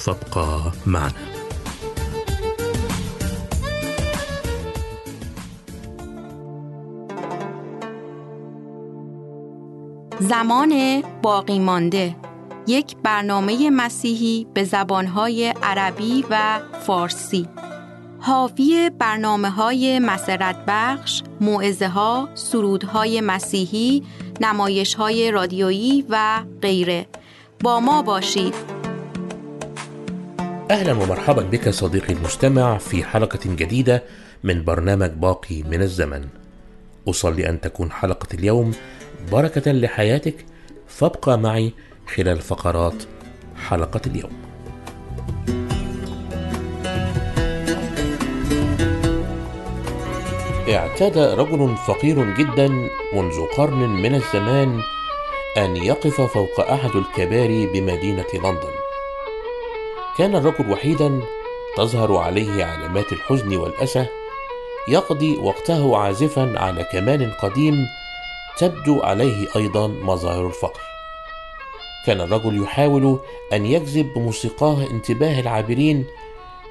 فابقى معنا. زمان باقی مانده. یک برنامه مسیحی به زبانهای عربی و فارسی. حاوی برنامه های مسرت بخش، معزه ها، سرودهای مسیحی، نمایش های رادیویی و غیره. با ما باشید. أهلا ومرحبا بك صديقي المستمع في حلقة جديدة من برنامج باقي من الزمن. أصلي أن تكون حلقة اليوم بركة لحياتك. فابقى معي خلال فقرات حلقة اليوم. اعتاد رجل فقير جدا منذ قرن من الزمان أن يقف فوق أحد الكباري بمدينة لندن. كان الرجل وحيدا تظهر عليه علامات الحزن والأسى يقضي وقته عازفا على كمان قديم تبدو عليه أيضا مظاهر الفقر. كان الرجل يحاول أن يجذب بموسيقاه انتباه العابرين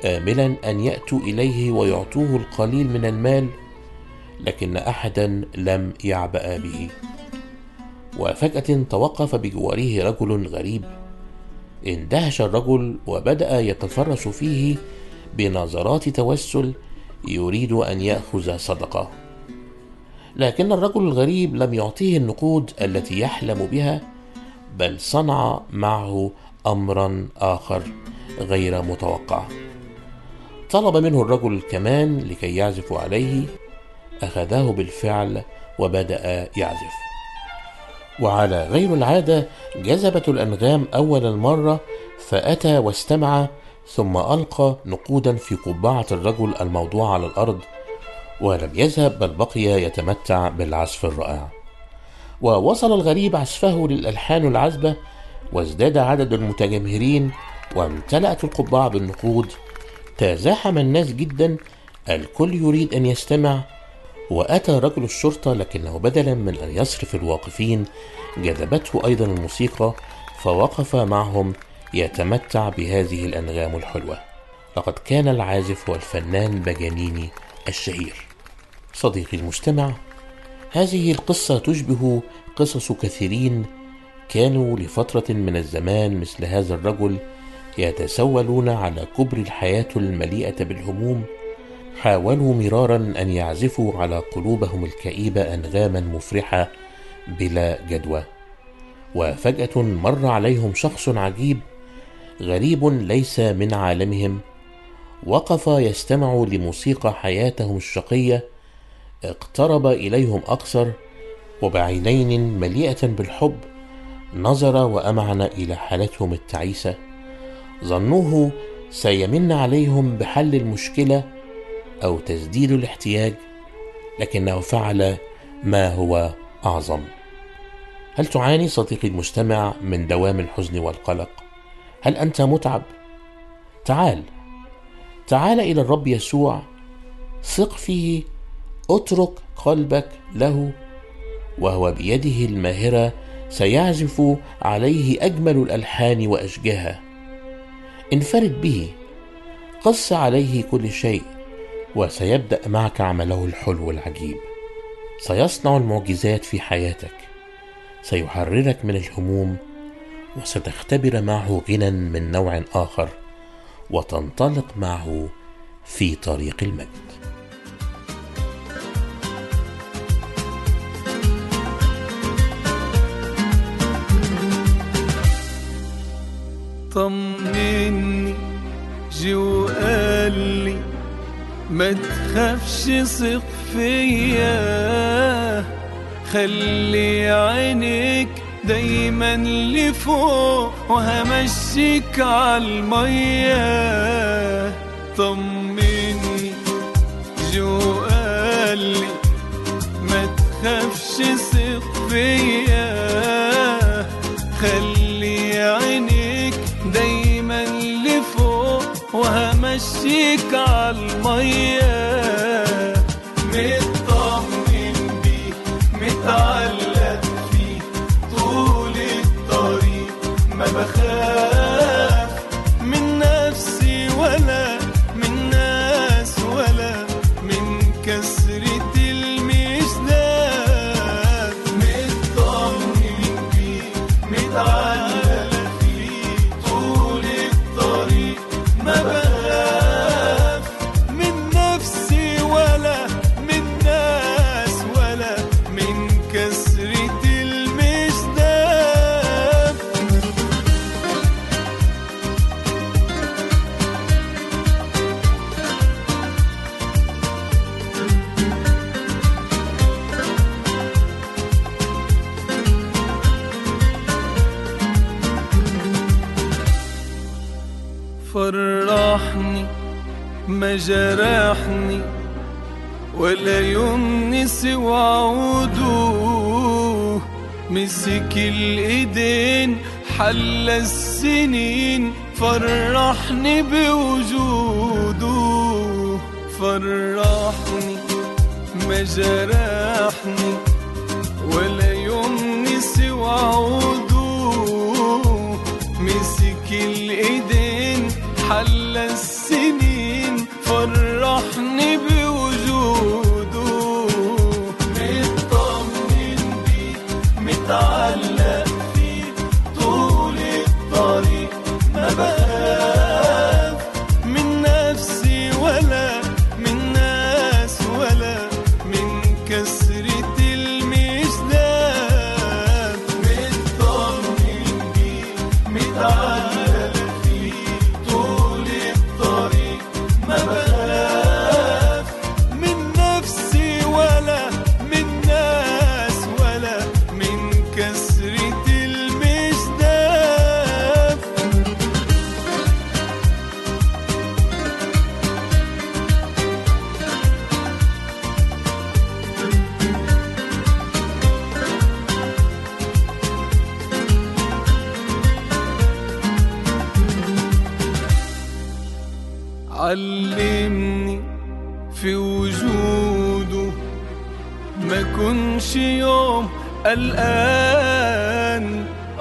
املا أن يأتوا إليه ويعطوه القليل من المال لكن احدا لم يعبأ به. وفجأة توقف بجواره رجل غريب. اندهش الرجل وبدأ يتفرس فيه بنظرات توسل يريد أن يأخذ صدقة. لكن الرجل الغريب لم يعطيه النقود التي يحلم بها بل صنع معه أمرا آخر غير متوقع. طلب منه الرجل الكمان لكي يعزف عليه أخذه بالفعل وبدأ يعزف. وعلى غير العادة جذبت الأنغام أول مره فأتى واستمع ثم ألقى نقودا في قبعة الرجل الموضوع على الأرض ولم يذهب بل بقي يتمتع بالعزف الرائع. ووصل الغريب عزفه للألحان العذبة وازداد عدد المتجمهرين وامتلأت القبعة بالنقود. تزاحم الناس جدا الكل يريد أن يستمع وأتى رجل الشرطة لكنه بدلا من أن يصرف الواقفين. جذبته أيضا الموسيقى فوقف معهم يتمتع بهذه الأنغام الحلوة. لقد كان العازف والفنان بجانيني الشهير. صديقي المستمع هذه القصة تشبه قصص كثيرين كانوا لفترة من الزمان مثل هذا الرجل يتسولون على كبر الحياة المليئة بالهموم حاولوا مرارا أن يعزفوا على قلوبهم الكئيبة أنغاما مفرحة بلا جدوى. وفجأة مر عليهم شخص عجيب غريب ليس من عالمهم. وقف يستمع لموسيقى حياتهم الشقية. اقترب إليهم أكثر وبعينين مليئة بالحب نظر وأمعن إلى حالتهم التعيسة. ظنوه سيمن عليهم بحل المشكلة أو تسديد الاحتياج لكنه فعل ما هو أعظم. هل تعاني صديقي المستمع من دوام الحزن والقلق؟ هل أنت متعب؟ تعال. تعال إلى الرب يسوع. ثق فيه. اترك قلبك له وهو بيده الماهرة. سيعزف عليه أجمل الألحان واشجاها انفرد به. قص عليه كل شيء. وسيبدأ معك عمله الحلو العجيب. سيصنع المعجزات في حياتك. سيحررك من الهموم وستختبر معه غنى من نوع آخر وتنطلق معه في طريق المجد. طمني ما تخافش ثق فيا. خلي عينيك دايما لفوق وهمشيك عالمية طمني جو قال لي ما تخافش ثق فيا. خلي وهمشيك عالمية مطمن بيه متعلق فيه طول الطريق. ما بخاف. ما جرحني ولا يوم نسي وعوده مسك الإيدين حل السنين فرحني بوجوده. فرحني ما جرحني ولا يوم نسي وعوده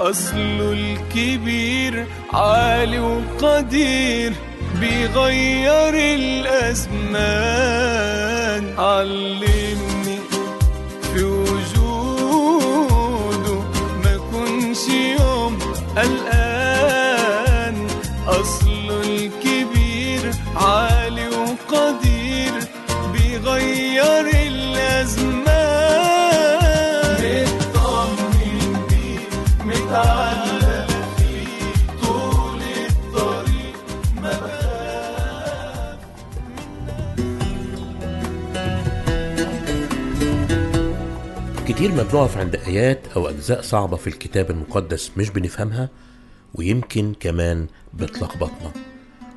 أصله الكبير عالي وقدير بيغير الأزمان. علمني كتير ما بنقف عند آيات أو أجزاء صعبة في الكتاب المقدس مش بنفهمها ويمكن كمان بتلخبطنا.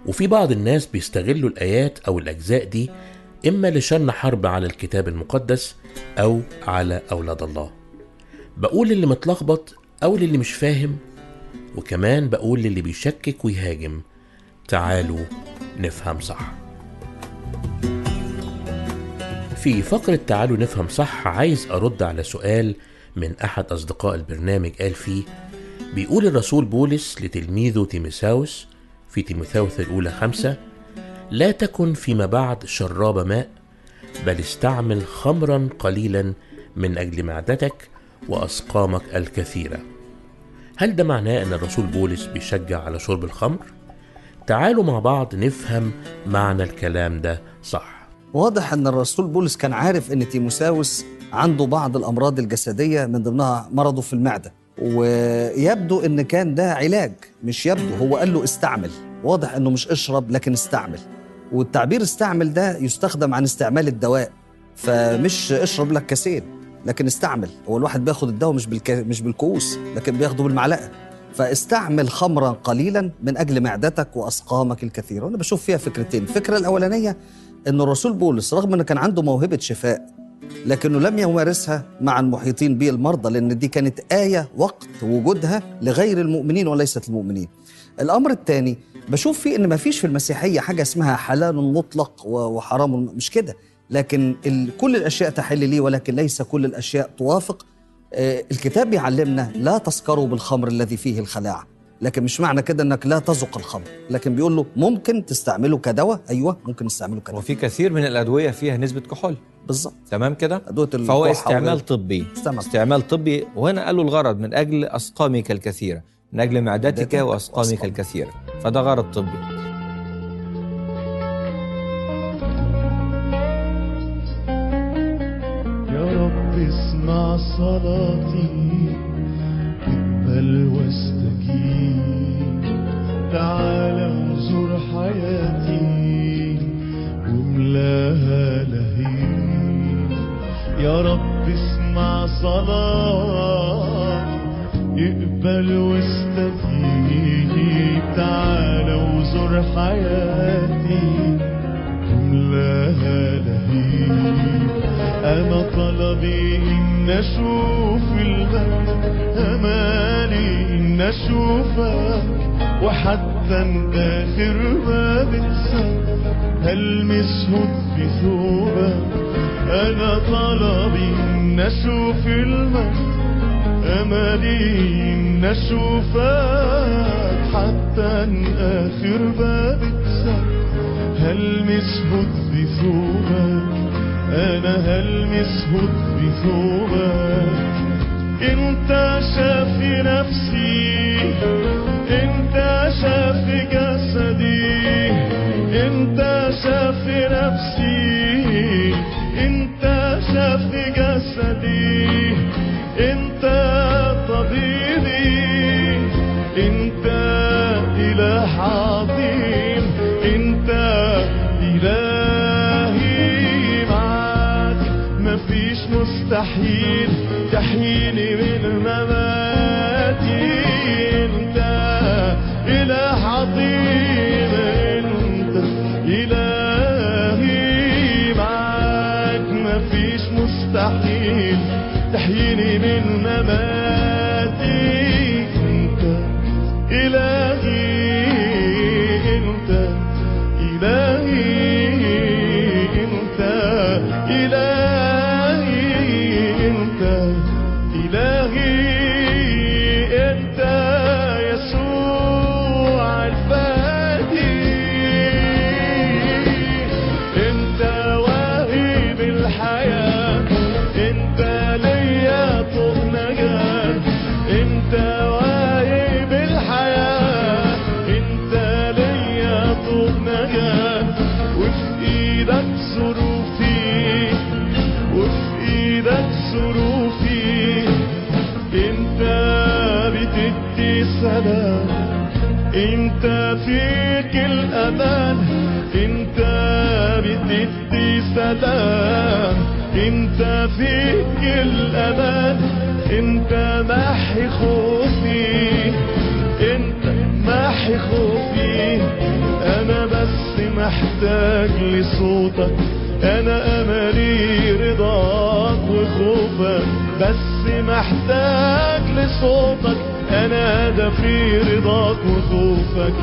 وفي بعض الناس بيستغلوا الآيات أو الأجزاء دي إما لشن حرب على الكتاب المقدس أو على أولاد الله. بقول للي متلخبط أو للي مش فاهم وكمان بقول للي بيشكك ويهاجم تعالوا نفهم صح. في فقرة تعالوا نفهم صح عايز أرد على سؤال من أحد أصدقاء البرنامج قال فيه بيقول الرسول بولس لتلميذه تيموثاوس في تيموثاوس الأولى خمسة لا تكن فيما بعد شراب ماء بل استعمل خمرا قليلا من أجل معدتك وأسقامك الكثيرة هل ده معناه أن الرسول بولس بيشجع على شرب الخمر؟ تعالوا مع بعض نفهم معنى الكلام ده صح واضح أن الرسول بولس كان عارف أن تيموساوس عنده بعض الأمراض الجسدية من ضمنها مرضه في المعدة ويبدو أن كان ده علاج مش يبدو هو قال له استعمل. واضح أنه مش اشرب لكن استعمل. والتعبير استعمل ده يستخدم عن استعمال الدواء فمش اشرب لك كاسين لكن استعمل. هو الواحد بياخد الدواء مش بالك... مش بالكؤوس لكن بياخده بالمعلقة. فاستعمل خمرا قليلا من أجل معدتك وأسقامك الكثيرة. وأنا بشوف فيها فكرتين. الفكرة الأولانية إن الرسول بولس رغم إنه كان عنده موهبة شفاء لكنه لم يمارسها مع المحيطين به المرضى لأن دي كانت آية وقت وجودها لغير المؤمنين وليست المؤمنين. الأمر الثاني بشوف فيه إن ما فيش في المسيحية حاجة اسمها حلال مطلق وحرام مش كده. لكن كل الأشياء تحل لي ولكن ليس كل الأشياء توافق. آه، الكتاب بيعلمنا لا تسكروا بالخمر الذي فيه الخلاعة. لكن مش معنى كده إنك لا تذق الخمر. لكن بيقول له ممكن تستعمله كدواء. أيوه ممكن تستعمله كدواء. وفي كثير من الأدوية فيها نسبة كحول. بالظبط. تمام كده؟ أدوية فهو استعمال. طبي. استعمال. استعمال طبي. وهنا قالوا الغرض من أجل أسقامك الكثيرة. من أجل معدتك وأسقامك. الكثيرة. فده غرض طبي. يا رب اسمع صلاتي. اقبل واستجيب تعالى وزور حياتي واملاها لهيب. يا رب اسمع صلاتي اقبل واستجيب تعالى وزور حياتي واملاها لهيب. أنا طلبي إن أشوف المجد أمالي إن أشوفك وحتى آخر باب السد هلمسه في ثوبك. أنا طلبي إن أشوف المجد أملي إن أشوفك حتى آخر باب السد هلمس في ثوبك أنا هلمس في ثوبك. انت شافي نفسي انت شافي جسدي انت شافي نفسي انت شافي جسدي انت طبيبي انت إله عظيم انت إلهي معاك. مفيش مستحيل. إيدك ظروفي إنت بتدي سلام. إنت فيك الأمان. إنت بتدي سلام. إنت فيك الأمان. إنت محي خوفي. إنت محي خوفي. أنا بس محتاج لصوتك. أنا أملي رضاك وخوفك بس محتاج لصوتك. أنا هدفي رضاك وخوفك.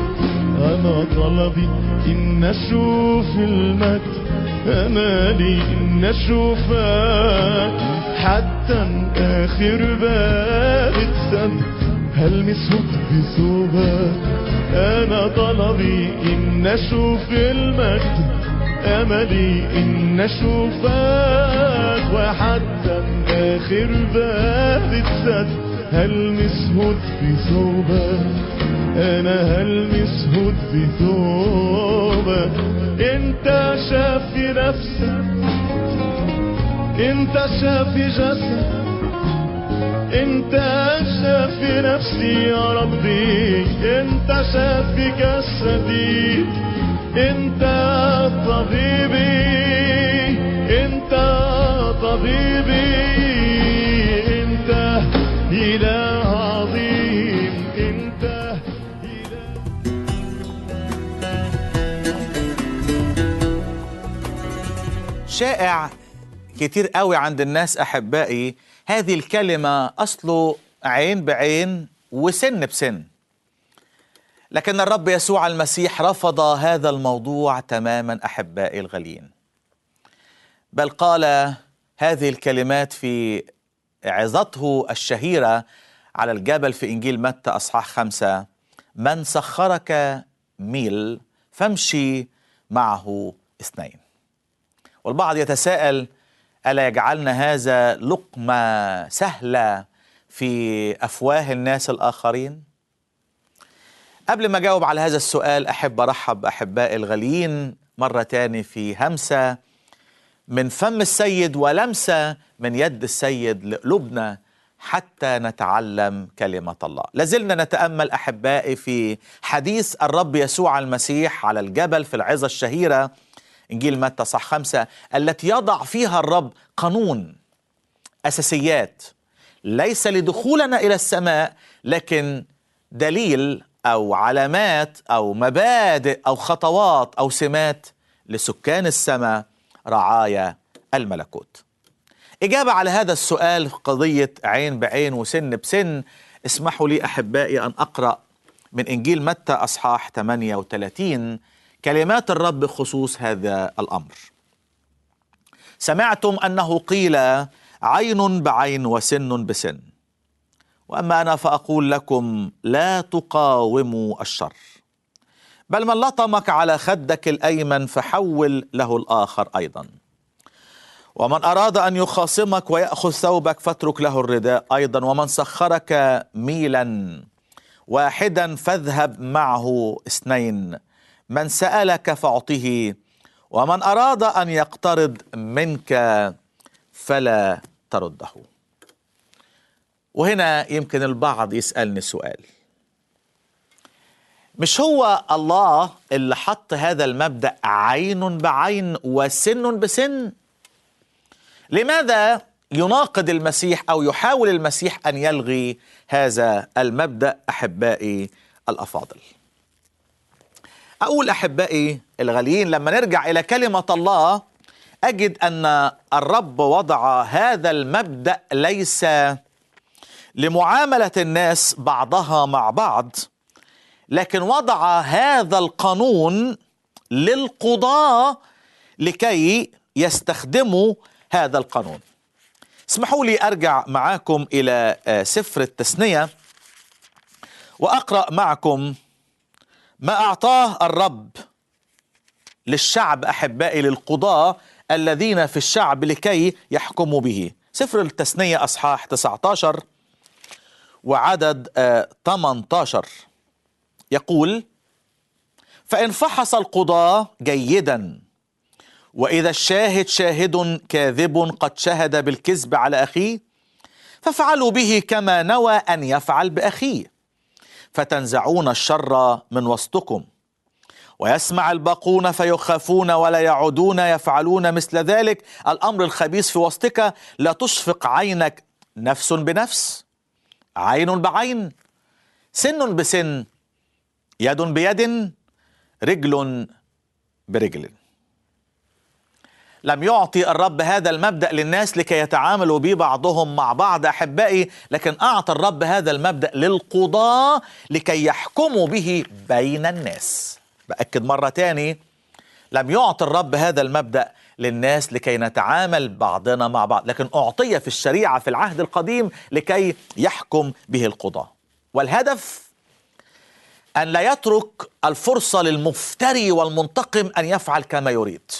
أنا طلبي إن أشوف المجد. امالي إن أشوفك. حتى آخر باب اتسد هلمسه بثوبك. أنا طلبي إن أشوف المجد. أملي إن اشوفك وحتى آخر باب اتسد هلمس هد في ثوبك أنا هلمس هد في ثوبك أنت شافي نفسك أنت شافي جسد أنت شافي نفسي يا ربي أنت شافي جسدي. انت طبيبي انت طبيبي انت إله عظيم انت إله شائع كتير قوي عند الناس أحبائي هذه الكلمة اصله عين بعين وسن بسن. لكن الرب يسوع المسيح رفض هذا الموضوع تماما أحبائي الغاليين. بل قال هذه الكلمات في عظته الشهيرة على الجبل في إنجيل متى أصحاح خمسة من سخرك ميل فامشي معه اثنين والبعض يتساءل ألا يجعلنا هذا لقمة سهلة في أفواه الناس الآخرين؟ قبل ما أجاوب على هذا السؤال أحب أرحب بأحبائي الغاليين مرة تاني في همسة من فم السيد ولمسة من يد السيد لقلوبنا حتى نتعلم كلمة الله. لازلنا نتأمل أحبائي في حديث الرب يسوع المسيح على الجبل في العظة الشهيرة إنجيل متى صح خمسة التي يضع فيها الرب قانون أساسيات ليس لدخولنا إلى السماء لكن دليل أو علامات أو مبادئ أو خطوات أو سمات لسكان السماء رعايا الملكوت. إجابة على هذا السؤال قضية عين بعين وسن بسن اسمحوا لي أحبائي أن أقرأ من إنجيل متى أصحاح 38 كلمات الرب بخصوص هذا الأمر. سمعتم أنه قيل عين بعين وسن بسن. وأما أنا فأقول لكم لا تقاوموا الشر. بل من لطمك على خدك الأيمن فحول له الآخر أيضا. ومن أراد أن يخاصمك ويأخذ ثوبك فاترك له الرداء أيضا. ومن سخرك ميلا واحدا فاذهب معه اثنين. من سألك فأعطه. ومن أراد أن يقترض منك فلا ترده. وهنا يمكن البعض يسألني سؤال. مش هو الله اللي حط هذا المبدأ عين بعين وسن بسن؟ لماذا يناقض المسيح أو يحاول المسيح أن يلغي هذا المبدأ أحبائي الأفاضل؟ أقول أحبائي الغاليين لما نرجع إلى كلمة الله أجد أن الرب وضع هذا المبدأ ليس لمعاملة الناس بعضها مع بعض لكن وضع هذا القانون للقضاه لكي يستخدموا هذا القانون. اسمحوا لي أرجع معاكم إلى سفر التثنيه وأقرأ معكم ما أعطاه الرب للشعب أحبائي للقضاه الذين في الشعب لكي يحكموا به. سفر التثنيه أصحاح 19 وعدد 18 يقول فإن فحص القضاة جيدا وإذا الشاهد شاهد كاذب قد شهد بالكذب على أخيه فافعلوا به كما نوى أن يفعل بأخيه فتنزعون الشر من وسطكم. ويسمع الباقون فيخافون ولا يعودون يفعلون مثل ذلك. الأمر الخبيث في وسطك لا تشفق عينك نفس بنفس. عين بعين سن بسن يد بيد رجل برجل. لم يعطي الرب هذا المبدأ للناس لكي يتعاملوا به بعضهم مع بعض أحبائي لكن أعطى الرب هذا المبدأ للقضاة لكي يحكموا به بين الناس. بأكد مرة تاني لم يعطي الرب هذا المبدأ للناس لكي نتعامل بعضنا مع بعض لكن أعطي في الشريعة في العهد القديم لكي يحكم به القضاة. والهدف أن لا يترك الفرصة للمفتري والمنتقم أن يفعل كما يريد.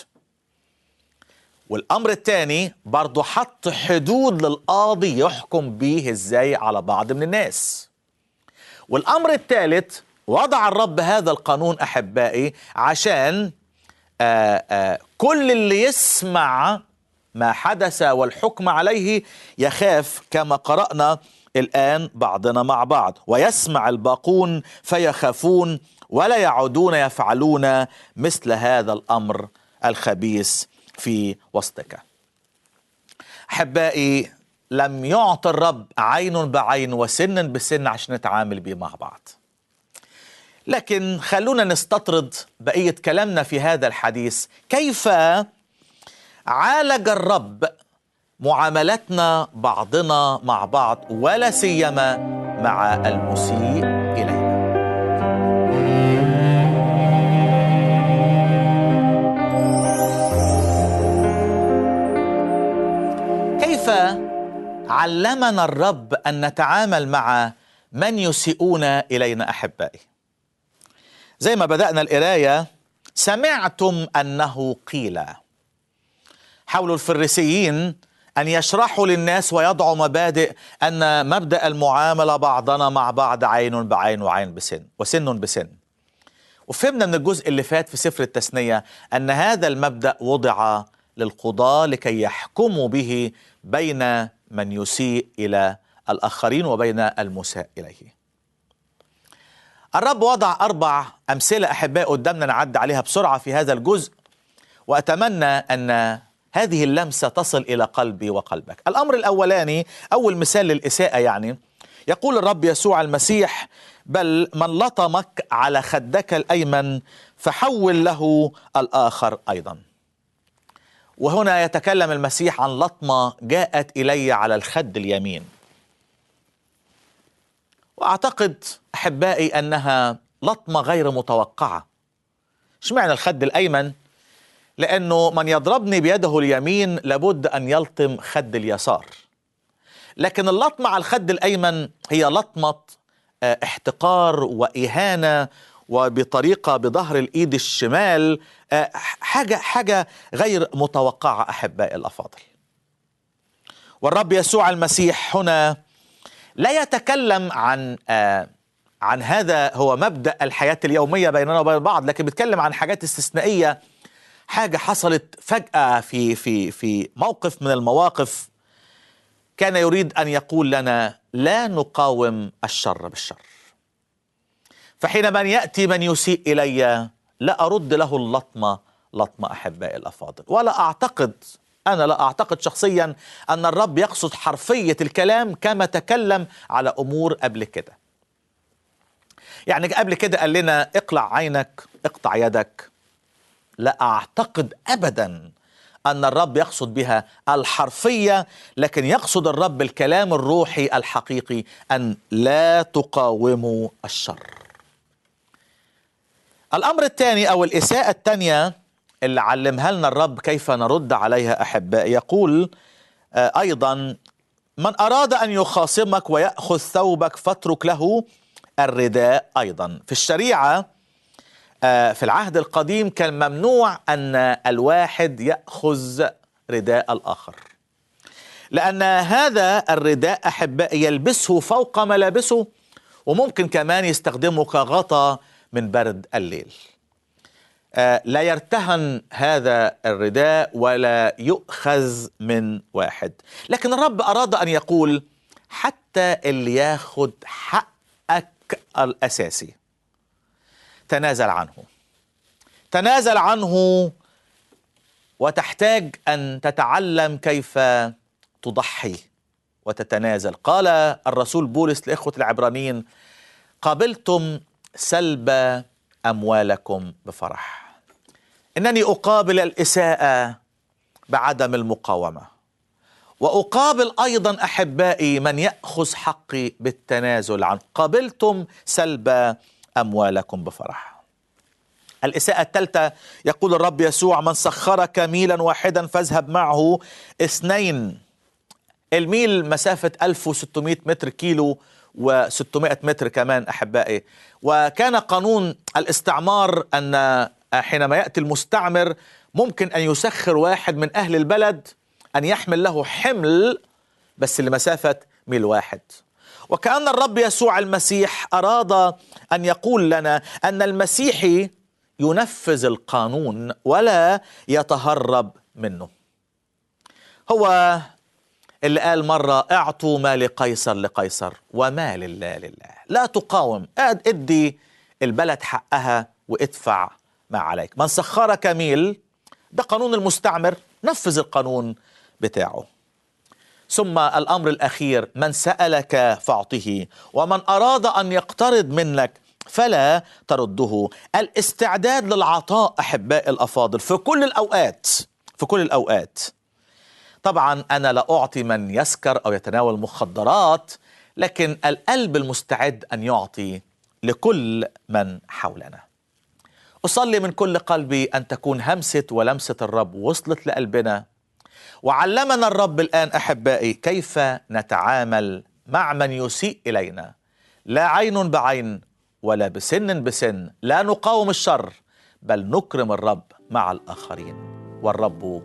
والأمر الثاني برضه حط حدود للقاضي يحكم به إزاي على بعض من الناس. والأمر الثالث وضع الرب هذا القانون أحبائي عشان آآ آآ كل اللي يسمع ما حدث والحكم عليه يخاف كما قرأنا الآن بعضنا مع بعض. ويسمع الباقون فيخافون ولا يعودون يفعلون مثل هذا الأمر الخبيث في وسطك. أحبائي لم يعطي الرب عين بعين وسن بسن عشان نتعامل بيه مع بعض. لكن خلونا نستطرد بقية كلامنا في هذا الحديث. كيف عالج الرب معاملتنا بعضنا مع بعض ولا سيما مع المسيء إلينا؟ كيف علمنا الرب أن نتعامل مع من يسيئون إلينا أحبائي؟ زي ما بدأنا القراية سمعتم أنه قيل حاولوا الفريسيين أن يشرحوا للناس ويضعوا مبادئ أن مبدأ المعاملة بعضنا مع بعض عين بعين وعين بسن وسن بسن. وفهمنا من الجزء اللي فات في سفر التثنية أن هذا المبدأ وضع للقضاة لكي يحكموا به بين من يسيء إلى الآخرين وبين المساء إليه. الرب وضع أربع أمثلة أحباء قدامنا نعد عليها بسرعة في هذا الجزء وأتمنى أن هذه اللمسة تصل إلى قلبي وقلبك. الأمر الأولاني أول مثال للإساءة يعني يقول الرب يسوع المسيح بل من لطمك على خدك الأيمن فحول له الآخر أيضا. وهنا يتكلم المسيح عن لطمة جاءت إلي على الخد اليمين. وأعتقد أحبائي أنها لطمة غير متوقعة. اشمعنى الخد الأيمن؟ لأنه من يضربني بيده اليمين لابد أن يلطم خد اليسار. لكن اللطمة على الخد الأيمن هي لطمة احتقار وإهانة وبطريقة بظهر الإيد الشمال حاجة حاجة غير متوقعة أحبائي الأفاضل. والرب يسوع المسيح هنا لا يتكلم عن آه عن هذا هو مبدأ الحياة اليومية بيننا وبين بعض لكن بيتكلم عن حاجات استثنائية حاجة حصلت فجأة في في في موقف من المواقف كان يريد أن يقول لنا لا نقاوم الشر بالشر. فحينما يأتي من يسيء إلي لا أرد له اللطمه لطمه أحبائي الأفاضل ولا أعتقد أنا لا أعتقد شخصيا أن الرب يقصد حرفية الكلام كما تكلم على أمور قبل كده. يعني قبل كده قال لنا اقلع عينك اقطع يدك. لا أعتقد أبدا أن الرب يقصد بها الحرفية لكن يقصد الرب الكلام الروحي الحقيقي أن لا تقاوموا الشر. الأمر الثاني أو الإساءة الثانية اللي علمها لنا الرب كيف نرد عليها أحبائي. يقول آه أيضا من أراد أن يخاصمك ويأخذ ثوبك فاترك له الرداء. أيضا. في الشريعة آه في العهد القديم كان ممنوع أن الواحد يأخذ رداء الآخر. لأن هذا الرداء أحبائي يلبسه فوق ملابسه وممكن كمان يستخدمه كغطا من برد الليل. لا يرتهن هذا الرداء ولا يؤخذ من واحد. لكن الرب أراد أن يقول حتى اللي ياخد حقك الأساسي. تنازل عنه. تنازل عنه وتحتاج أن تتعلم كيف تضحي وتتنازل. قال الرسول بولس لإخوة العبرانيين قبلتم سلب أموالكم بفرح. إنني أقابل الإساءة بعدم المقاومة. وأقابل أيضا أحبائي من يأخذ حقي بالتنازل عنه قبلتم سلب أموالكم بفرح. الإساءة الثالثة يقول الرب يسوع من سخرك ميلا واحدا فاذهب معه. اثنين الميل مسافة 1600 متر كيلو و600 متر كمان أحبائي. وكان قانون الاستعمار أن حينما يأتي المستعمر ممكن أن يسخر واحد من أهل البلد أن يحمل له حمل بس لمسافة ميل واحد. وكأن الرب يسوع المسيح أراد أن يقول لنا أن المسيحي ينفذ القانون ولا يتهرب منه. هو اللي قال مرة أعطوا ما لقيصر لقيصر وما لله لله. لا تقاوم. ادي البلد حقها وادفع ما عليك. من سخرك ميل ده قانون المستعمر. نفذ القانون بتاعه. ثم الأمر الأخير من سألك فأعطه. ومن أراد أن يقترض منك فلا ترده. الاستعداد للعطاء احباء الأفاضل في كل الأوقات في كل الأوقات. طبعا أنا لا أعطي من يسكر أو يتناول مخدرات لكن القلب المستعد أن يعطي لكل من حولنا. أصلي من كل قلبي أن تكون همسة ولمسة الرب وصلت لقلبنا. وعلمنا الرب الآن أحبائي كيف نتعامل مع من يسيء إلينا. لا عين بعين ولا بسن بسن لا نقاوم الشر بل نكرم الرب مع الآخرين. والرب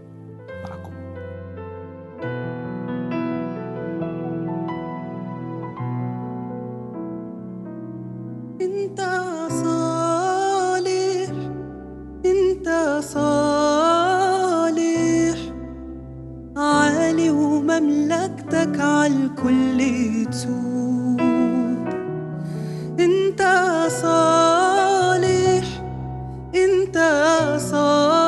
صالح. عالي ومملكتك عالكل تسوب انت صالح انت صالح.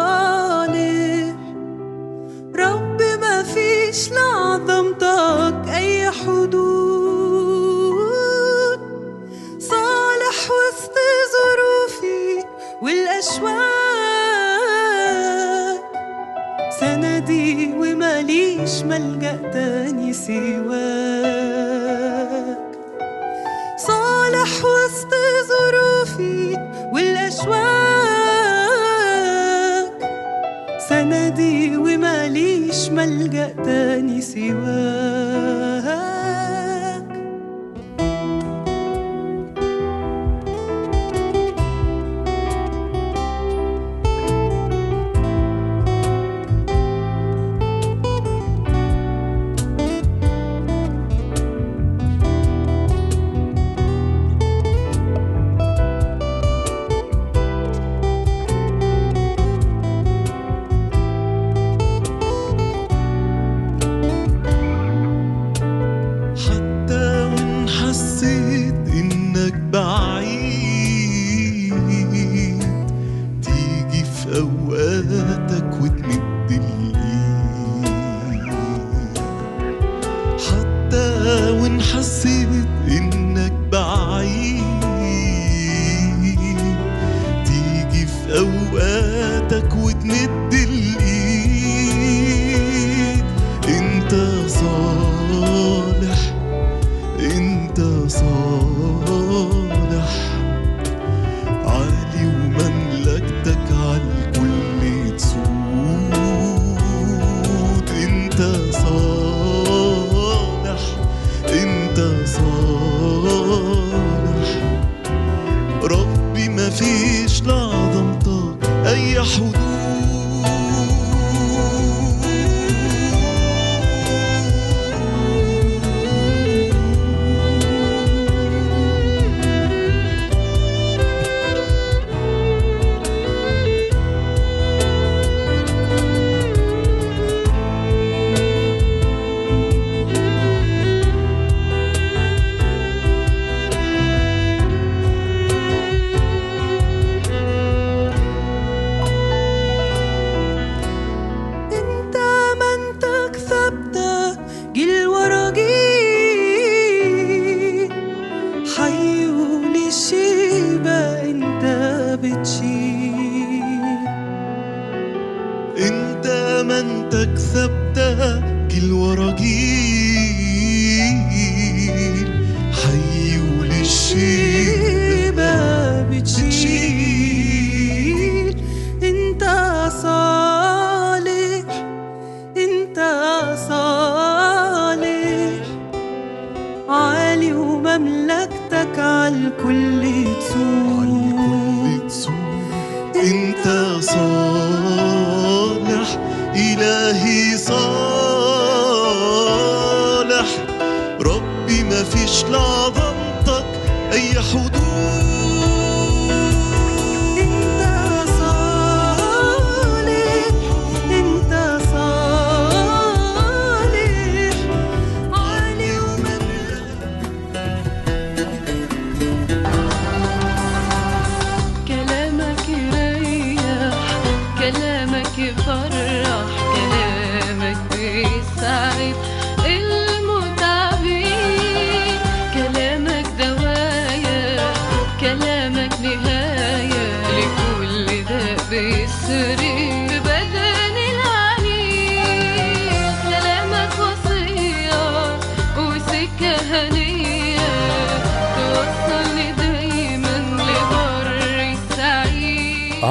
انت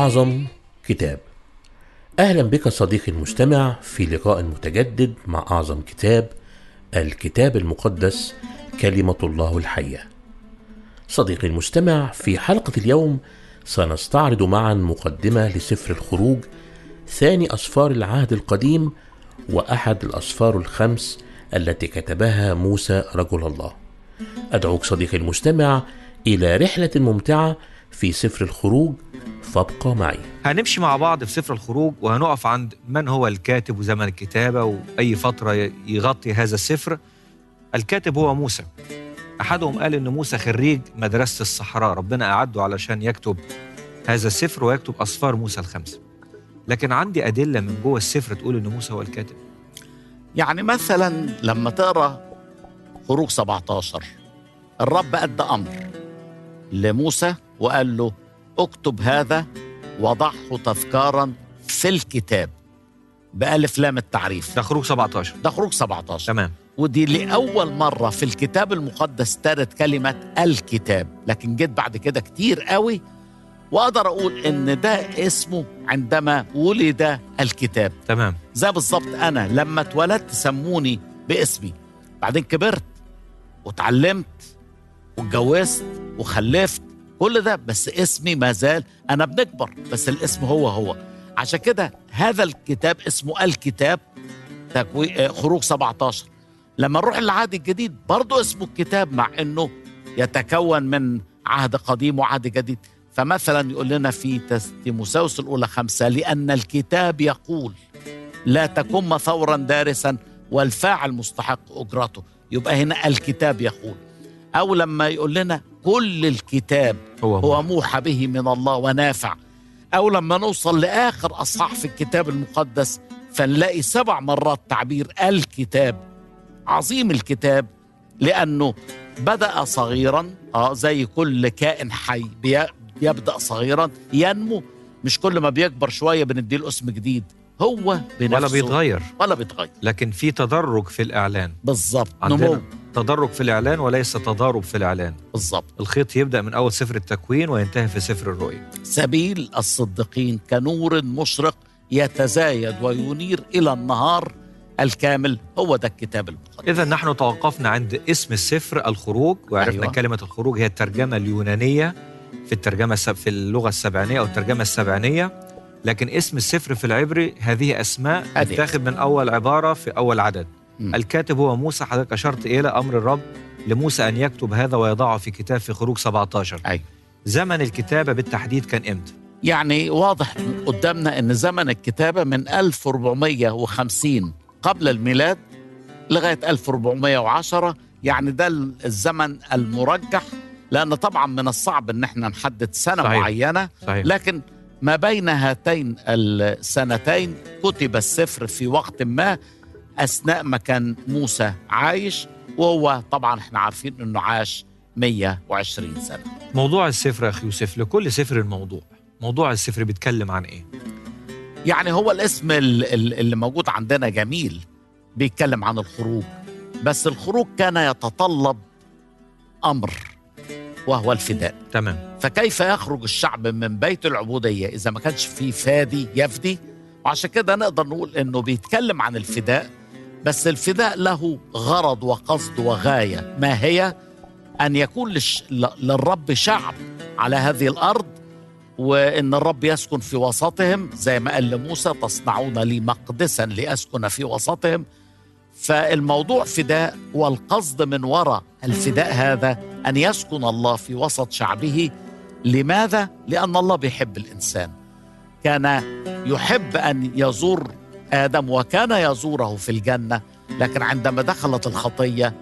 أعظم كتاب. أهلا بك صديقي المستمع في لقاء متجدد مع أعظم كتاب الكتاب المقدس كلمة الله الحية. صديقي المستمع في حلقة اليوم سنستعرض معا مقدمة لسفر الخروج ثاني أسفار العهد القديم وأحد الأسفار الخمس التي كتبها موسى رجل الله. أدعوك صديقي المستمع إلى رحلة ممتعة في سفر الخروج فابقى معي. هنمشي مع بعض في سفر الخروج وهنقف عند من هو الكاتب وزمن الكتابة وأي فترة يغطي هذا السفر. الكاتب هو موسى. أحدهم قال إن موسى خريج مدرسة الصحراء. ربنا أعده علشان يكتب هذا السفر ويكتب أسفار موسى الخمسة. لكن عندي أدلة من جوه السفر تقول إن موسى هو الكاتب. يعني مثلا لما تقرأ خروج 17 الرب أدى أمر. لموسى وقال له اكتب هذا وضعه تذكارا في الكتاب بألف لام التعريف. ده خروج 17 ده خروج 17 تمام. ودي لأول مرة في الكتاب المقدس ترد كلمة الكتاب لكن جيت بعد كده كتير قوي وأقدر أقول إن ده اسمه عندما ولد الكتاب. تمام. زي بالظبط أنا لما اتولدت سموني باسمي بعدين كبرت واتعلمت واتجوزت وخلفت كل ده بس اسمي ما زال أنا بنكبر بس الاسم هو هو. عشان كده هذا الكتاب اسمه الكتاب. آه، خروج 17 لما نروح للعهد الجديد برضه اسمه الكتاب مع إنه يتكون من عهد قديم وعهد جديد. فمثلا يقول لنا في تيموثاوس الأولى خمسة لأن الكتاب يقول لا تكن ثورا دارسا والفاعل مستحق اجرته يبقى هنا الكتاب يقول. أو لما يقول لنا كل الكتاب هو هو. موحى به من الله ونافع. أو لما نوصل لآخر أصحاح في الكتاب المقدس فنلاقي سبع مرات تعبير الكتاب عظيم الكتاب لأنه بدأ صغيرا آه زي كل كائن حي بي- بيبدأ صغيرا ينمو. مش كل ما بيكبر شوية بنديله اسم جديد. هو بنفسه. ولا بيتغير. ولا بيتغير. لكن في تدرج في الإعلان. بالظبط نمو. تدرج في الإعلان وليس تضارب في الإعلان بالظبط الخيط يبدأ من أول سفر التكوين وينتهي في سفر الرؤيا سبيل الصديقين كنور مشرق يتزايد وينير إلى النهار الكامل هو ده الكتاب المقدس إذا نحن توقفنا عند اسم السفر الخروج وعرفنا أيوة. كلمة الخروج هي الترجمة اليونانية في الترجمة في اللغة السبعينية أو الترجمة السبعينية لكن اسم السفر في العبري هذه أسماء هذه. متاخد من أول عبارة في أول عدد. الكاتب هو موسى حضرتك أشرت إلى أمر الرب لموسى أن يكتب هذا ويضعه في كتاب في خروج 17 أيوة. زمن الكتابة بالتحديد كان إمتى؟ يعني واضح قدامنا إن زمن الكتابة من 1450 قبل الميلاد لغاية 1410 يعني ده الزمن المرجح لأن طبعا من الصعب إن إحنا نحدد سنة صحيح. معينة صحيح لكن ما بين هاتين السنتين كتب السفر في وقت ما أثناء ما كان موسى عايش وهو طبعا إحنا عارفين إنه عاش 120 سنة. موضوع السفر يا أخي يوسف لكل سفر الموضوع. موضوع السفر بيتكلم عن إيه؟ يعني هو الاسم ال- ال- اللي موجود عندنا جميل بيتكلم عن الخروج. بس الخروج كان يتطلب أمر وهو الفداء. تمام. فكيف يخرج الشعب من بيت العبودية؟ إذا ما كانش فيه فادي يفدي. وعشان كده نقدر نقول إنه بيتكلم عن الفداء بس الفداء له غرض وقصد وغاية. ما هي؟ أن يكون للرب شعب على هذه الأرض وإن الرب يسكن في وسطهم. زي ما قال لموسى تصنعون لي مقدسا لأسكن في وسطهم. فالموضوع فداء والقصد من وراء الفداء هذا أن يسكن الله في وسط شعبه. لماذا؟ لأن الله بيحب الإنسان. كان يحب أن يزور آدم وكان يزوره في الجنة لكن عندما دخلت الخطية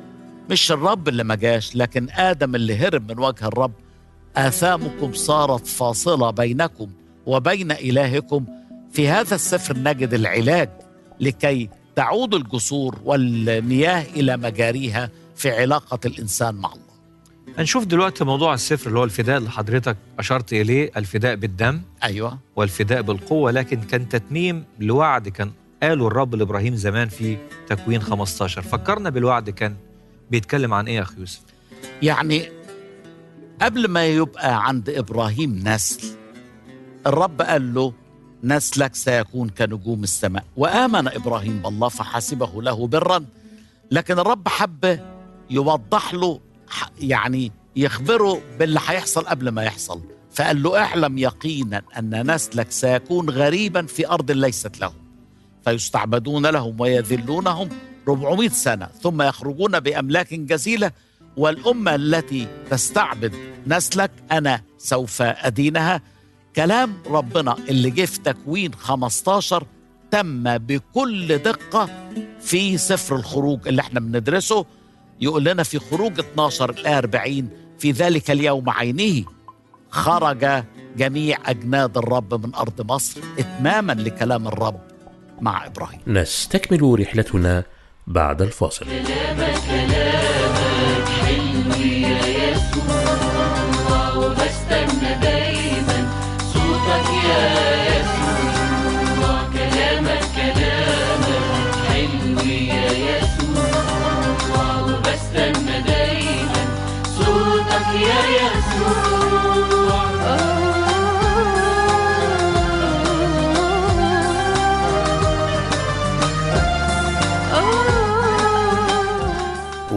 مش الرب اللي ما جاش لكن آدم اللي هرب من وجه الرب. آثامكم صارت فاصلة بينكم وبين إلهكم. في هذا السفر نجد العلاج لكي تعود الجسور والمياه إلى مجاريها في علاقة الإنسان مع الله. هنشوف دلوقتي موضوع السفر اللي هو الفداء اللي حضرتك أشرت إليه الفداء بالدم. أيوة. والفداء بالقوة لكن كان تتميم لوعد كان قاله الرب لإبراهيم زمان في تكوين 15 فكرنا بالوعد كان بيتكلم عن إيه يا أخي يوسف؟ يعني قبل ما يبقى عند إبراهيم نسل الرب قال له نسلك سيكون كنجوم السماء. وآمن إبراهيم بالله فحسبه له برا. لكن الرب حب يوضح له يعني يخبره باللي هيحصل قبل ما يحصل. فقال له اعلم يقينا أن نسلك سيكون غريبا في أرض ليست لهم. فيستعبدون لهم ويذلونهم 400 سنة ثم يخرجون بأملاك جزيلة. والأمة التي تستعبد نسلك أنا سوف أدينها. كلام ربنا اللي جه في تكوين 15 تم بكل دقة في سفر الخروج اللي إحنا بندرسه. يقول لنا في خروج 12 الآية 40 في ذلك اليوم عينه خرج جميع أجناد الرب من أرض مصر إتماما لكلام الرب مع إبراهيم. نستكمل رحلتنا بعد الفاصل.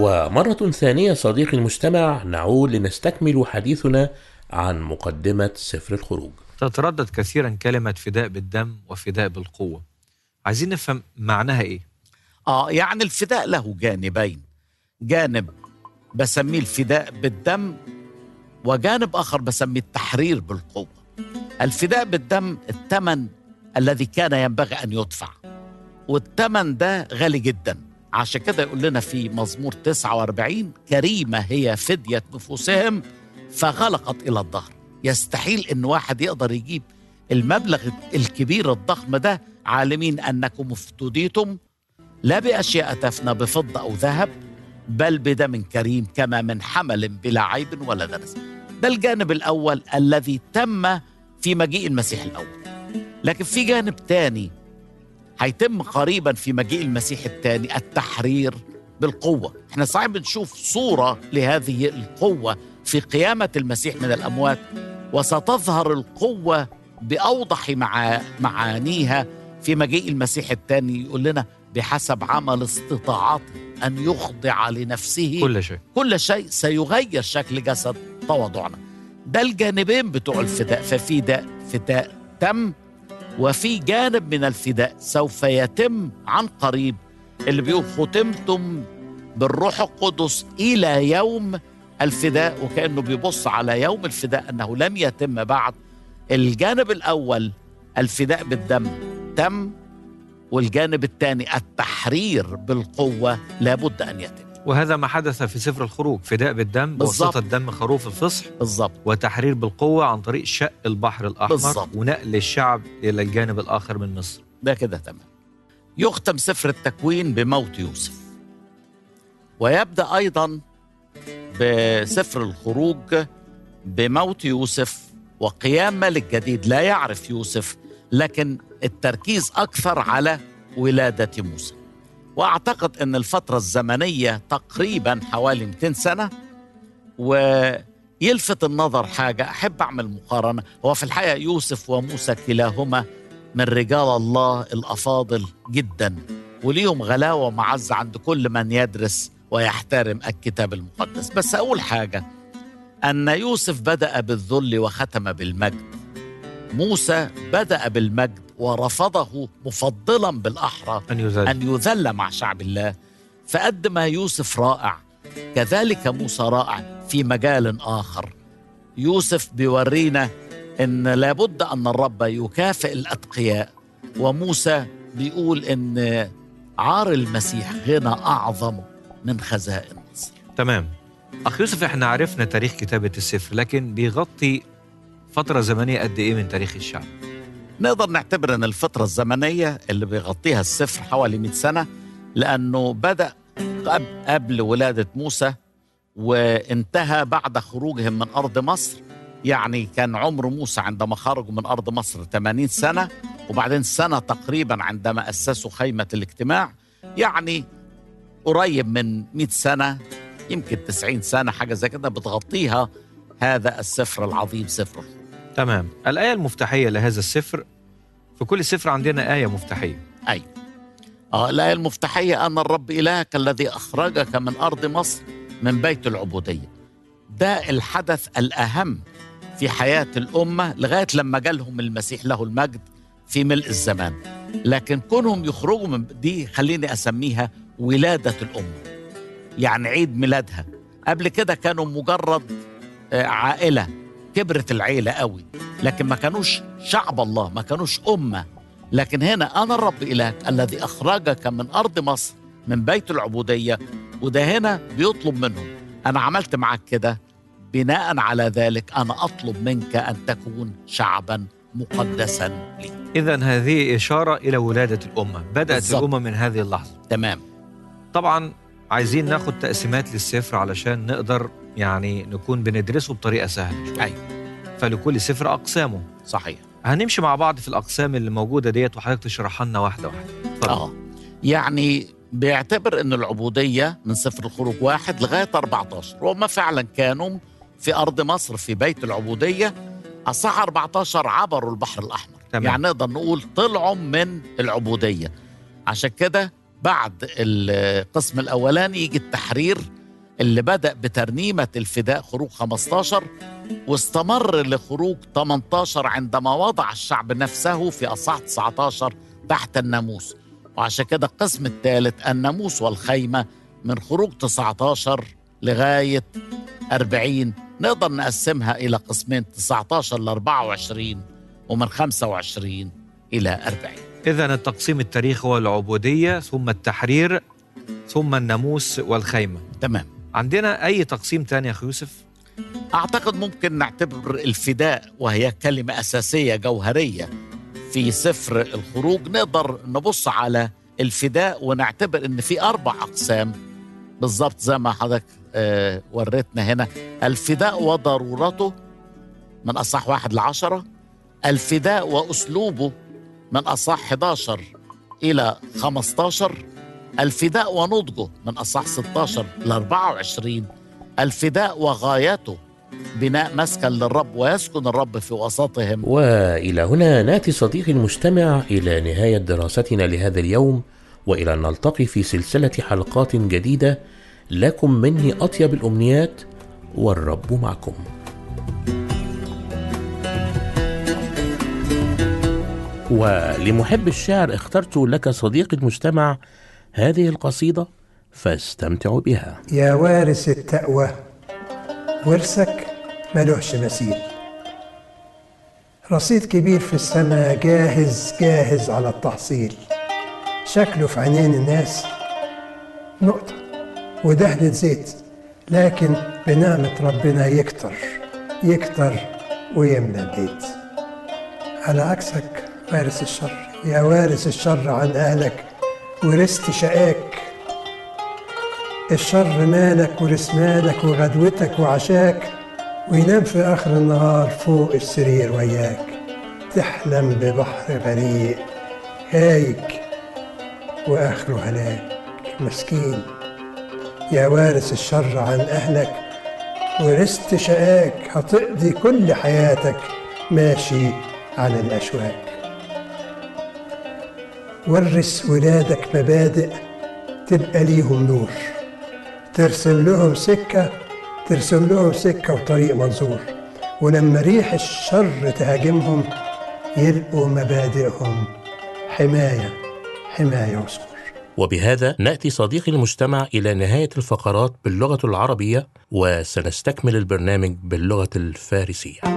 ومرة ثانية صديقي المستمع نعود لنستكمل حديثنا عن مقدمة سفر الخروج. تتردد كثيرا كلمة فداء بالدم وفداء بالقوة. عايزين نفهم معناها إيه؟ آه يعني الفداء له جانبين. جانب بسميه الفداء بالدم وجانب آخر بسميه التحرير بالقوة. الفداء بالدم الثمن الذي كان ينبغي أن يدفع. والثمن ده غالي جدا. عشان كده يقول لنا في مزمور 49 كريمة هي فدية نفوسهم فغلقت إلى الظهر يستحيل إن واحد يقدر يجيب المبلغ الكبير الضخم ده. عالمين أنكم افتديتم لا بأشياء تفنى بفضة أو ذهب بل بدم كريم كما من حمل بلا عيب ولا دنس ده الجانب الأول الذي تم في مجيء المسيح الأول. لكن في جانب تاني هيتم قريبا في مجيء المسيح الثاني التحرير بالقوة. إحنا صحيح بنشوف صورة لهذه القوة في قيامة المسيح من الأموات وستظهر القوة بأوضح مع معانيها في مجيء المسيح الثاني. يقول لنا بحسب عمل استطاعته أن يخضع لنفسه. كل شيء. كل شيء سيغير شكل جسد تواضعنا. ده الجانبين بتوع الفداء. ففي ده فداء تم وفي جانب من الفداء سوف يتم عن قريب اللي بيقول ختمتم بالروح القدس إلى يوم الفداء وكأنه بيبص على يوم الفداء أنه لم يتم بعد. الجانب الأول الفداء بالدم تم والجانب الثاني التحرير بالقوة لابد أن يتم. وهذا ما حدث في سفر الخروج فداء بالدم بالظبط. بواسطة دم خروف الفصح بالظبط وتحرير بالقوة عن طريق شق البحر الأحمر بالظبط. ونقل الشعب إلى الجانب الآخر من مصر. ده كده تمام. يختم سفر التكوين بموت يوسف. ويبدأ أيضا بسفر الخروج بموت يوسف وقيام ملك جديد لا يعرف يوسف لكن التركيز أكثر على ولادة موسى. وأعتقد أن الفترة الزمنية تقريبا حوالي 200 سنة ويلفت النظر حاجة. أحب أعمل مقارنة. هو في الحقيقة يوسف وموسى كلاهما من رجال الله الأفاضل جدا وليهم غلاوة ومعزة عند كل من يدرس ويحترم الكتاب المقدس. بس أقول حاجة. أن يوسف بدأ بالذل وختم بالمجد. موسى بدأ بالمجد ورفضه مفضلا بالأحرى أن يذل. أن يذل مع شعب الله. فقد ما يوسف رائع كذلك موسى رائع في مجال آخر. يوسف بيورينا إن لابد أن الرب يكافئ الأتقياء وموسى بيقول إن عار المسيح غنى أعظم من خزائن مصر. تمام. أخ يوسف إحنا عرفنا تاريخ كتابة السفر لكن بيغطي فترة زمنية قد إيه من تاريخ الشعب؟ نقدر نعتبر إن الفترة الزمنية اللي بيغطيها السفر حوالي 100 سنة لأنه بدأ قبل, ولادة موسى وانتهى بعد خروجهم من أرض مصر. يعني كان عمر موسى عندما خرجوا من أرض مصر 80 سنة وبعدين سنة تقريبا عندما أسسوا خيمة الاجتماع. يعني قريب من 100 سنة يمكن 90 سنة حاجة زي كده بتغطيها هذا السفر العظيم سفر تمام. الآية المفتاحية لهذا السفر في كل سفر عندنا آية مفتاحية. أي. آه الآية المفتاحية أن الرب إلهك الذي أخرجك من أرض مصر من بيت العبودية. ده الحدث الأهم في حياة الأمة لغاية لما جالهم المسيح له المجد في ملء الزمان. لكن كونهم يخرجوا من دي خليني أسميها ولادة الأمة. يعني عيد ميلادها. قبل كده كانوا مجرد آه، عائلة. كبرت العيلة قوي لكن ما كانوش شعب الله ما كانوش أمة. لكن هنا أنا الرب إلهك الذي أخرجك من أرض مصر من بيت العبودية وده هنا بيطلب منهم. أنا عملت معك كده بناء على ذلك أنا أطلب منك أن تكون شعبا مقدسا لي. اذا هذه إشارة إلى ولادة الأمة بدأت بالظبط. الأمة من هذه اللحظة. تمام. طبعا عايزين ناخد تقسيمات للسفر علشان نقدر يعني نكون بندرسه بطريقة سهلة. أيوة. فلكل سفر أقسامه. صحيح. هنمشي مع بعض في الأقسام اللي موجودة ديت وحضرتك تشرحها لنا واحدة واحدة. آه. يعني بيعتبر أن العبودية من سفر الخروج واحد لغاية 14 وهم فعلا كانوا في أرض مصر في بيت العبودية أصح 14 عبروا البحر الأحمر. تمام. يعني نقدر نقول طلعوا من العبودية. عشان كده بعد القسم الأولاني يجي التحرير اللي بدأ بترنيمة الفداء خروج 15 واستمر لخروج 18 عندما وضع الشعب نفسه في أصح 19 تحت الناموس. وعشان كده القسم الثالث الناموس والخيمة من خروج 19 لغاية 40 نقدر نقسمها إلى قسمين 19 ل 24 ومن 25 إلى 40 إذا التقسيم التاريخي هو العبودية ثم التحرير ثم الناموس والخيمة. تمام. عندنا أي تقسيم تاني يا أخي يوسف؟ أعتقد ممكن نعتبر الفداء وهي كلمة أساسية جوهرية. في سفر الخروج نقدر نبص على الفداء ونعتبر إن في أربع أقسام. بالظبط زي ما حضرتك آه وريتنا هنا. الفداء وضرورته من أصح واحد لعشرة. الفداء وأسلوبه من أصح 11 إلى 15 الفداء ونضجه من أصح 16 ل 24 الفداء وغايته بناء مسكن للرب ويسكن الرب في وسطهم. وإلى هنا نأتي صديقي المستمع إلى نهاية دراستنا لهذا اليوم وإلى أن نلتقي في سلسلة حلقات جديدة لكم مني أطيب الأمنيات والرب معكم. ولمحب الشعر اخترت لك صديقي المستمع هذه القصيدة فاستمتعوا بها. يا وارث التقوى ورثك ملوحش مثيل رصيد كبير في السماء جاهز جاهز على التحصيل. شكله في عينين الناس. نقطة. ودهنة زيت لكن بنعمة ربنا يكتر يكتر ويملى البيت. على عكسك وارث الشر. يا وارث الشر عن أهلك ورثت شقاك. الشر مالك ورث مالك وغدوتك وعشاك وينام في آخر النهار فوق السرير وياك. تحلم ببحر غريق هايج وآخره هلاك. مسكين يا وارث الشر عن أهلك. ورثت شقاك هتقضي كل حياتك ماشي على الأشواك. ورث ولادك مبادئ تبقى ليهم نور. ترسم لهم سكة ترسم لهم سكة وطريق منظور. ولما ريح الشر تهاجمهم يلقوا مبادئهم حماية حماية وسور وبهذا نأتي صديقي المستمع إلى نهاية الفقرات باللغة العربية وسنستكمل البرنامج باللغة الفارسية.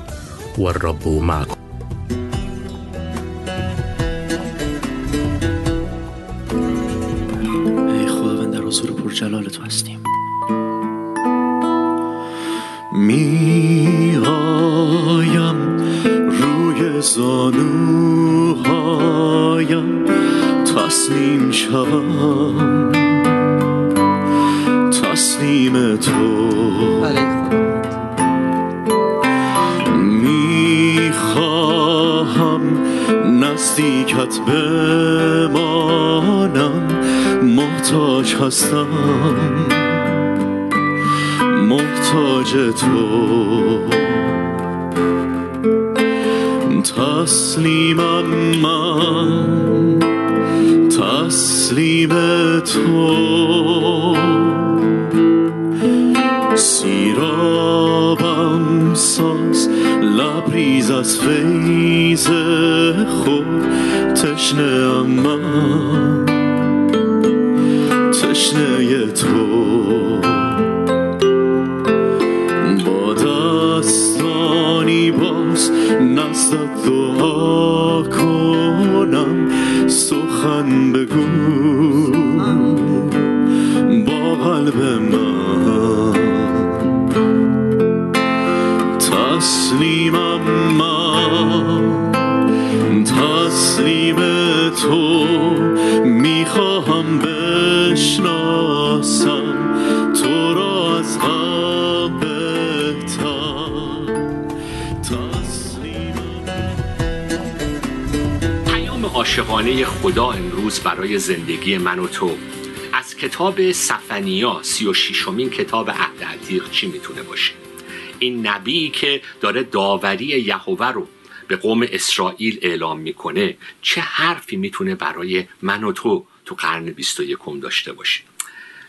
والرب معكم. تسلیمم من تسلیم تو. سیرابم ساز لبریز از فیض خود تشنه من تشنه تو. نزدت دعا کنم سخن بگو. با قلب من. تسلیمم من. تسلیم تو. می‌خواهم عاشقانه خدا امروز برای زندگی من و تو. از کتاب سفنیا سی و شیشمین کتاب عهد عتیق چی می‌تونه باشه؟ این نبی که داره داوری یهوه رو به قوم اسرائیل اعلام می‌کنه چه حرفی می‌تونه برای من و تو تو قرن 21 داشته باشه؟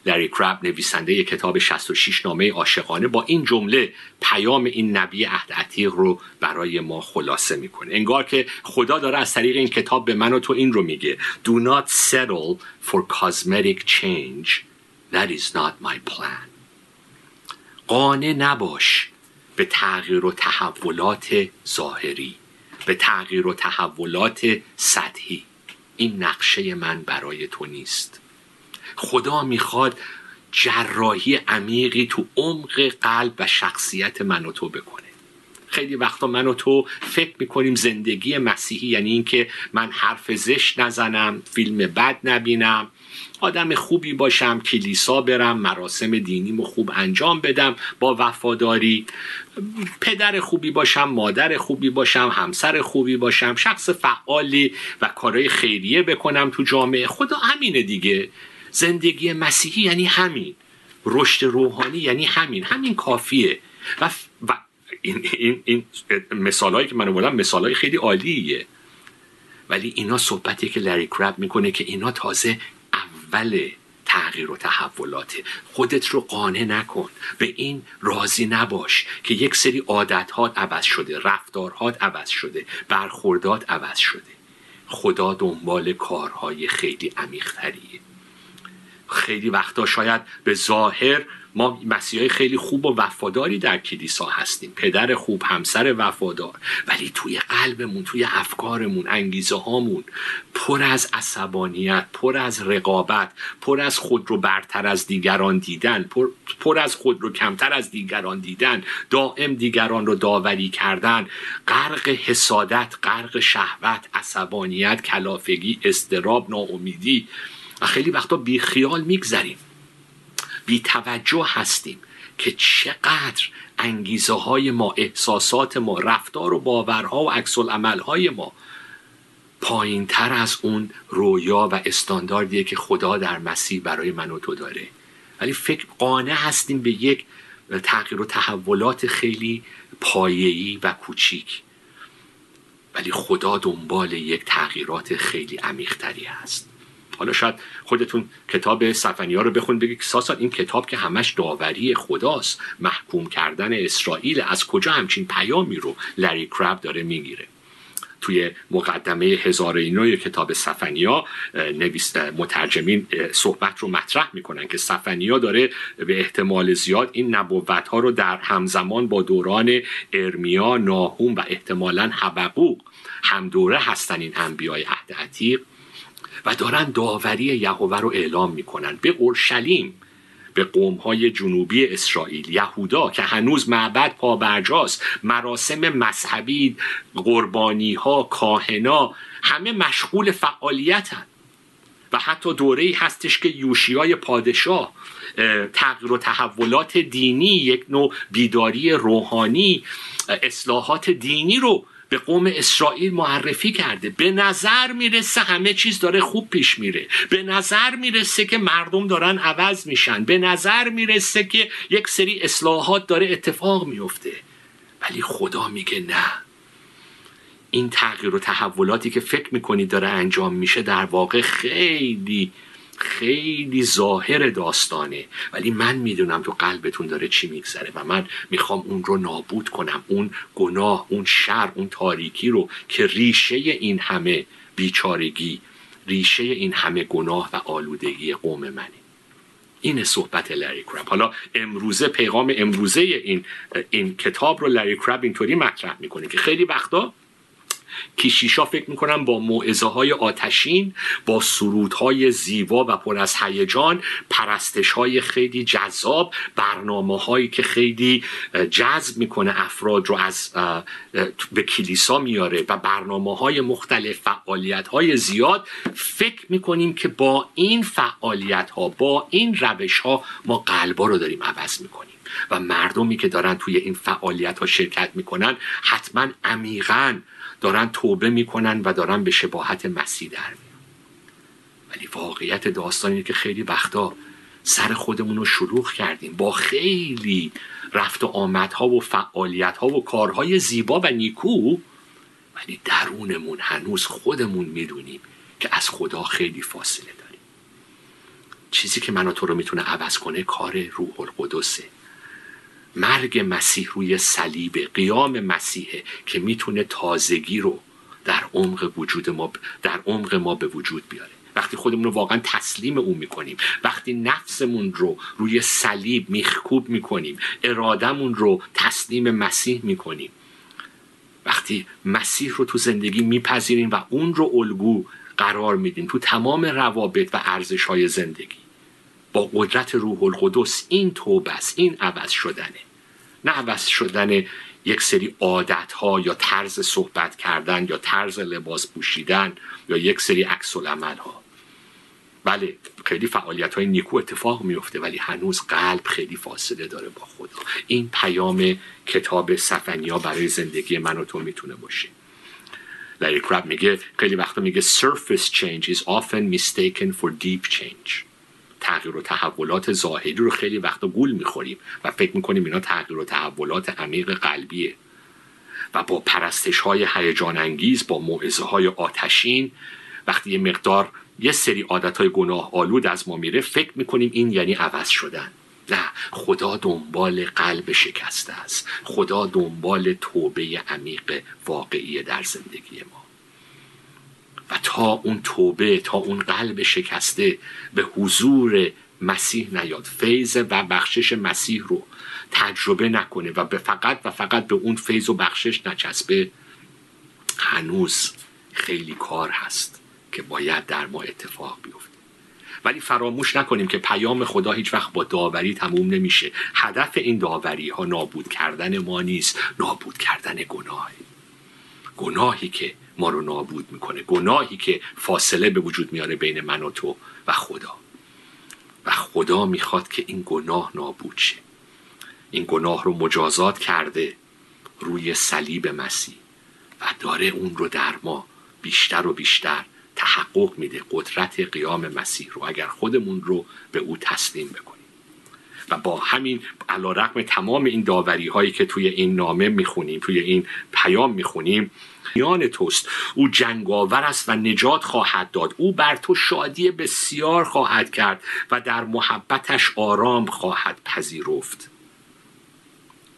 لری کراب نویسنده کتاب 66 نامه عاشقانه با این جمله پیام این نبی عهد عتیق رو برای ما خلاصه می‌کنه. انگار که خدا داره از طریق این کتاب به من و تو این رو میگه. Do not settle for cosmetic change. That is not my plan. قانع نباش به تغییر و تحولات ظاهری. به تغییر و تحولات سطحی. این نقشه من برای تو نیست. خدا می‌خواد جراحی عمیقی تو عمق قلب و شخصیت من و تو بکنه. خیلی وقتا من و تو فکر می‌کنیم زندگی مسیحی یعنی اینکه من حرف زشت نزنم فیلم بد نبینم آدم خوبی باشم کلیسا برم مراسم دینیمو خوب انجام بدم با وفاداری پدر خوبی باشم مادر خوبی باشم همسر خوبی باشم شخص فعالی و کارهای خیریه بکنم تو جامعه. خدا همینه دیگه. زندگی مسیحی یعنی همین. رشد روحانی یعنی همین. همین کافیه. و, و این, این, این مثال که من زدم مثال های خیلی عالیه. ولی اینا صحبتی که لری کرب می‌کنه که اینا تازه اول تغییر و تحولاته. خودت رو قانع نکن. به این راضی نباش که یک سری عادتهات عوض شده رفتارهات عوض شده برخوردات عوض شده. خدا دنبال کارهای خیلی عمیقتریه. خیلی وقتا شاید به ظاهر ما مسیحای خیلی خوب و وفاداری در کلیسا هستیم. پدر خوب همسر وفادار. ولی توی قلبمون توی افکارمون انگیزه هامون پر از عصبانیت پر از رقابت پر از خود رو برتر از دیگران دیدن پر, پر از خود رو کمتر از دیگران دیدن دائم دیگران رو داوری کردن غرق حسادت غرق شهوت عصبانیت کلافگی اضطراب ناامیدی و خیلی وقتا بیخیال میگذریم. بی توجه هستیم که چقدر انگیزه های ما احساسات ما رفتار و باورها و عکس های ما پایین تر از اون رویا و استانداردیه که خدا در مسیح برای من و تو داره. ولی فکر قانع هستیم به یک تغییر و تحولات خیلی پایه‌ای و کوچیک. ولی خدا دنبال یک تغییرات خیلی عمیقتری هست. حالا شاید خودتون کتاب سفنیا رو بخون بگید ساسا این کتاب که همش داوری خداست. محکوم کردن اسرائیل از کجا همچین پیامی رو لری کراب داره می‌گیره؟ توی مقدمه هزاره نوی کتاب سفنیا نویس مترجمین صحبت رو مطرح می‌کنن که سفنیا داره به احتمال زیاد این نبوت ها رو در همزمان با دوران ارمیا ناهوم و احتمالا حبقوق هم دوره هستن این انبیای عهد عتیق. و دارن داوری یهوه رو اعلام می‌کنن. به اورشلیم به های جنوبی اسرائیل یهودا که هنوز معبد پابرجاست مراسم مذهبی قربانی ها کاهنا همه مشغول فعالیتن. و حتی دوره ای هستش که یوشیای پادشاه تغییر و تحولات دینی یک نوع بیداری روحانی اصلاحات دینی رو به قوم اسرائیل معرفی کرده. به نظر می‌رسه همه چیز داره خوب پیش میره. به نظر می‌رسه که مردم دارن عوض میشن. به نظر می‌رسه که یک سری اصلاحات داره اتفاق میفته. ولی خدا میگه نه. این تغییر و تحولاتی که فکر می‌کنید داره انجام میشه در واقع خیلی خیلی ظاهر داستانه. ولی من می‌دونم تو قلبتون داره چی میگذره و من می‌خوام اون رو نابود کنم. اون گناه اون شر اون تاریکی رو که ریشه این همه بیچارگی ریشه این همه گناه و آلودگی قوم منه. این صحبت لری کراب. حالا امروزه پیغام امروزه این این کتاب رو لری کراب اینطوری مطرح می‌کنه که خیلی وقتا کشیشا فکر می‌کنم با موعظه های آتشین با سرودهای زیبا و پر از هیجان پرستش های خیلی جذاب برنامه هایی که خیلی جذب می‌کنه افراد رو از به کلیسا میاره و برنامه های مختلف فعالیت های زیاد فکر می‌کنیم که با این فعالیت ها با این روش ها ما قلبا رو داریم عوض می‌کنیم. و مردمی که دارن توی این فعالیت ها شرکت می‌کنن حتما عمیقا دارن توبه می‌کنن و دارن به شباهت مسیح در میان. ولی واقعیت داستان اینه که خیلی وقتا سر خودمون رو شلوغ کردیم. با خیلی رفت و آمدها و فعالیتها و کارهای زیبا و نیکو ولی درونمون هنوز خودمون می‌دونیم که از خدا خیلی فاصله داریم. چیزی که منو تو رو می‌تونه عوض کنه کار روح القدسه. مرگ مسیح روی صلیب قیام مسیحه که می‌تونه تازگی رو در عمق وجود ما در عمق ما به وجود بیاره. وقتی خودمون رو واقعا تسلیم او می‌کنیم وقتی نفسمون رو روی صلیب میخکوب می‌کنیم ارادمون رو تسلیم مسیح می‌کنیم. وقتی مسیح رو تو زندگی میپذیریم و اون رو الگو قرار میدیم تو تمام روابط و ارزش های زندگی. با قدرت روح القدس این توبه است این عوض شدنه. نه عوض شدن یک سری عادت ها یا طرز صحبت کردن یا طرز لباس پوشیدن یا یک سری عکس العمل ها بله خیلی فعالیت های نیکو اتفاق میفته ولی هنوز قلب خیلی فاصله داره با خدا. این پیام کتاب سفنیا برای زندگی من و تو می‌تونه باشه. لری کراب میگه خیلی وقتا میگه surface change is often mistaken for deep change. تغییر و تحولات ظاهری رو خیلی وقتا گول می‌خوریم و فکر می‌کنیم اینا تغییر و تحولات عمیق قلبیه. و با پرستش های هیجان انگیز با موعظه های آتشین وقتی یه مقدار یه سری عادت های گناه آلود از ما میره فکر می‌کنیم این یعنی عوض شدن. نه خدا دنبال قلب شکسته است. خدا دنبال توبه عمیق واقعی در زندگی ما. و تا اون توبه تا اون قلب شکسته به حضور مسیح نیاد. فیض و بخشش مسیح رو تجربه نکنه و به فقط و فقط به اون فیض و بخشش نچسبه هنوز خیلی کار هست که باید در ما اتفاق بیفته. ولی فراموش نکنیم که پیام خدا هیچ وقت با داوری تموم نمیشه. هدف این داوری ها نابود کردن ما نیست نابود کردن گناه گناهی که ما رو نابود می‌کنه. گناهی که فاصله به وجود میاره بین من و تو و خدا. و خدا می‌خواد که این گناه نابود شه. این گناه رو مجازات کرده روی صلیب مسیح و داره اون رو در ما بیشتر و بیشتر تحقق میده قدرت قیام مسیح رو اگر خودمون رو به او تسلیم بکنیم. و با همین علیرغم تمام این داوری هایی که توی این نامه می‌خونیم توی این پیام می‌خونیم میان توست. او جنگاور است و نجات خواهد داد. او بر تو شادی بسیار خواهد کرد و در محبتش آرام خواهد پذیرفت.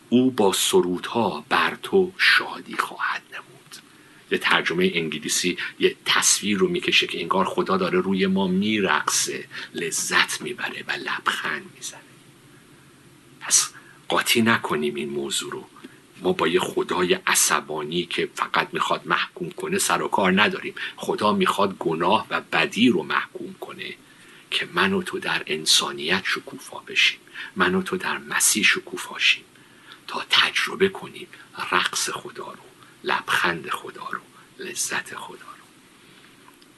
او با سرودها بر تو شادی خواهد نمود. یه ترجمه انگلیسی یه تصویر رو می‌کشه که انگار خدا داره روی ما میرقصه لذت می‌بره و لبخند می‌زنه. پس قاطی نکنیم این موضوع رو. ما با یه خدای عصبانی که فقط می‌خواد محکوم کنه سر و کار نداریم. خدا می‌خواد گناه و بدی رو محکوم کنه که من و تو در انسانیت شکوفا بشیم. من و تو در مسیح شکوفا شیم. تا تجربه کنیم رقص خدا رو لبخند خدا رو لذت خدا رو.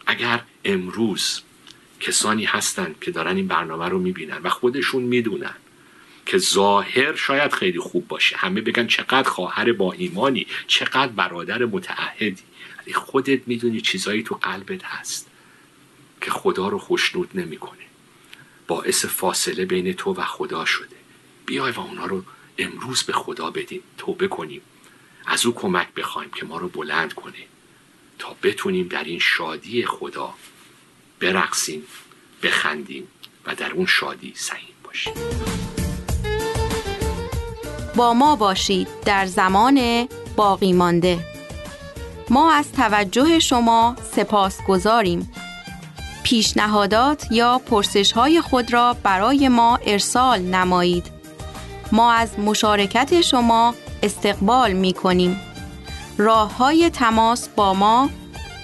اگر امروز کسانی هستند که دارن این برنامه رو می‌بینن و خودشون می‌دونن که ظاهر شاید خیلی خوب باشه. همه بگن چقدر خواهر با ایمانی چقدر برادر متعهدی. ولی خودت می‌دونی چیزایی تو قلبت هست که خدا رو خوشنود نمی‌کنه. باعث فاصله بین تو و خدا شده. بیای و اونا رو امروز به خدا بدیم توبه کنیم. از او کمک بخوایم که ما رو بلند کنه. تا بتونیم در این شادی خدا برقصیم بخندیم و در اون شادی سهیم باشیم. با ما باشید در زمان باقی مانده. ما از توجه شما سپاسگزاریم پیشنهادات یا پرسش های خود را برای ما ارسال نمایید. ما از مشارکت شما استقبال می کنیم راه های تماس با ما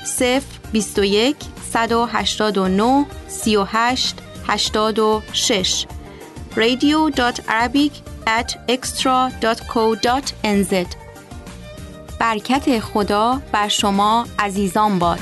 0 21 189 38 86 radio.arabic at extra.co.nz برکت خدا بر شما عزیزان باد.